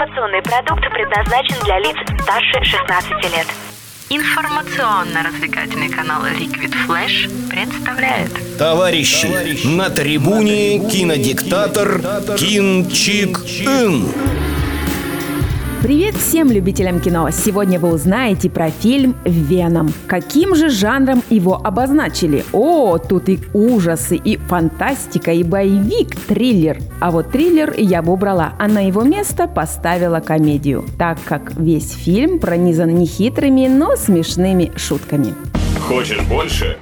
Информационный продукт предназначен для лиц старше 16 лет. Информационно-развлекательный канал Liquid Flash представляет Товарищи, на трибуне кинодиктатор Кин Чик Ин. Привет всем любителям кино! Сегодня вы узнаете про фильм «Веном». Каким же жанром его обозначили? О, тут и ужасы, и фантастика, и боевик, триллер. А вот триллер я бы убрала, а на его место поставила комедию, так как весь фильм пронизан нехитрыми, но смешными шутками. Хочешь больше?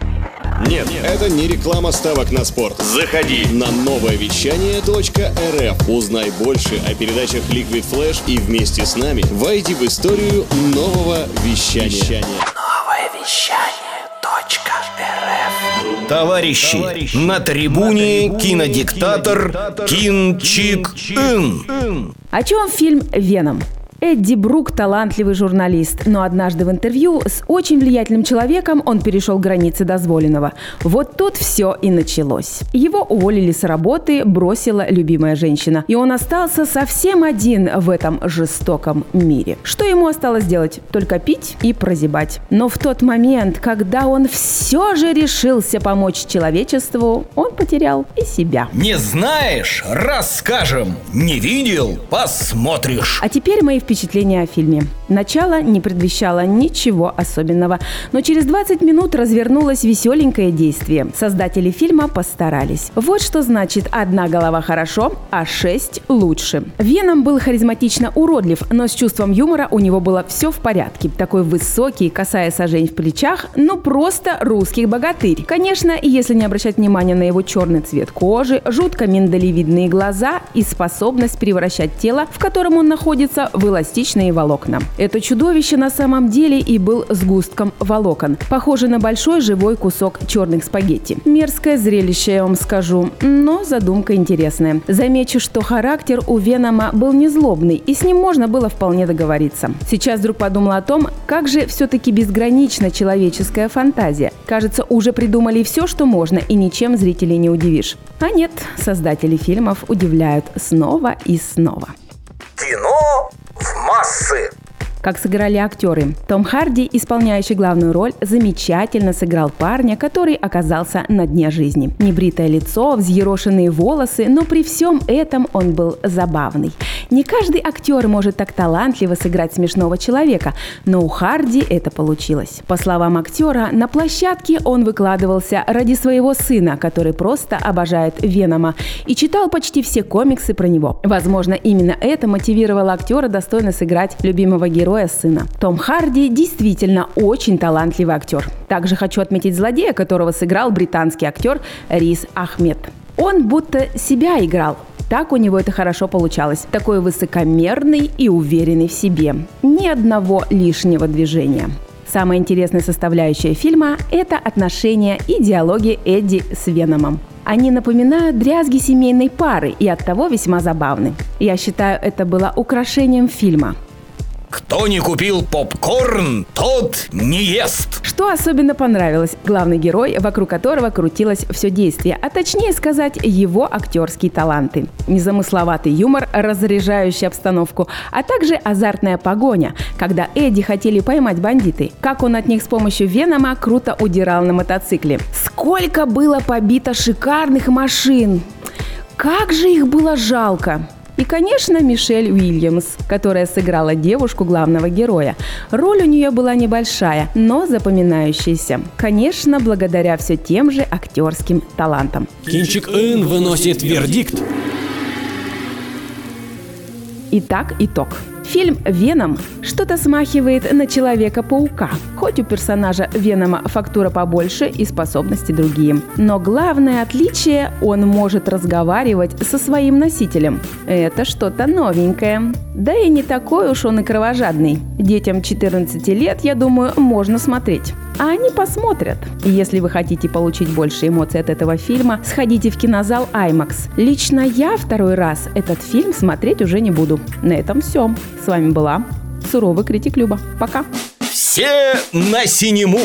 Нет, это не реклама ставок на спорт. Заходи. На новое вещание .рф. Узнай больше о передачах Liquid Flash и вместе с нами войди в историю нового вещания. Товарищи, на трибуне кинодиктатор Кин Чик Ин. О чем фильм «Веном»? Эдди Брук – талантливый журналист, но однажды в интервью с очень влиятельным человеком он перешел границы дозволенного. Вот тут все и началось. Его уволили с работы, бросила любимая женщина. И он остался совсем один в этом жестоком мире. Что ему осталось делать? Только пить и прозябать. Но в тот момент, когда он все же решился помочь человечеству, он потерял и себя. Не знаешь? Расскажем. Не видел? Посмотришь. А теперь мои впечатления о фильме. Начало не предвещало ничего особенного, но через 20 минут развернулось веселенькое действие. Создатели фильма постарались. Вот что значит «одна голова хорошо, а шесть лучше». Веном был харизматично уродлив, но с чувством юмора у него было все в порядке. Такой высокий, касая сажень в плечах, ну просто русский богатырь. Конечно, если не обращать внимания на его черный цвет кожи, жутко миндалевидные глаза и способность превращать тело, в котором он находится, в эластичные волокна. Это чудовище на самом деле и был сгустком волокон, похоже на большой живой кусок черных спагетти. Мерзкое зрелище, я вам скажу, но задумка интересная. Замечу, что характер у Венома был не злобный, и с ним можно было вполне договориться. Сейчас вдруг подумала о том, как же все-таки безгранична человеческая фантазия. Кажется, уже придумали все, что можно, и ничем зрителей не удивишь. А нет, создатели фильмов удивляют снова и снова. Кино в массы. Как сыграли актеры. Том Харди, исполняющий главную роль, замечательно сыграл парня, который оказался на дне жизни. Небритое лицо, взъерошенные волосы, но при всем этом он был забавный. Не каждый актер может так талантливо сыграть смешного человека, но у Харди это получилось. По словам актера, на площадке он выкладывался ради своего сына, который просто обожает Венома, и читал почти все комиксы про него. Возможно, именно это мотивировало актера достойно сыграть любимого героя героя сына. Том Харди действительно очень талантливый актер. Также хочу отметить злодея, которого сыграл британский актер Рис Ахмед. Он будто себя играл, так у него это хорошо получалось. Такой высокомерный и уверенный в себе. Ни одного лишнего движения. Самая интересная составляющая фильма – это отношения и диалоги Эдди с Веномом. Они напоминают дрязги семейной пары и оттого весьма забавны. Я считаю, это было украшением фильма – кто не купил попкорн, тот не ест. Что особенно понравилось? Главный герой, вокруг которого крутилось все действие, а точнее сказать, его актерские таланты. Незамысловатый юмор, разряжающий обстановку, а также азартная погоня, когда Эдди хотели поймать бандиты. Как он от них с помощью Венома круто удирал на мотоцикле. Сколько было побито шикарных машин! Как же их было жалко! И, конечно, Мишель Уильямс, которая сыграла девушку главного героя. Роль у нее была небольшая, но запоминающаяся. Конечно, благодаря все тем же актерским талантам. Кинчик Ин выносит вердикт. Итак, итог. Фильм «Веном» что-то смахивает на Человека-паука, хоть у персонажа Венома фактура побольше и способности другие. Но главное отличие – он может разговаривать со своим носителем. Это что-то новенькое. Да и не такой уж он и кровожадный. Детям 14 лет, я думаю, можно смотреть. А они посмотрят. Если вы хотите получить больше эмоций от этого фильма, сходите в кинозал IMAX. Лично я второй раз этот фильм смотреть уже не буду. На этом все. С вами была суровый критик Люба. Пока. Все на синему!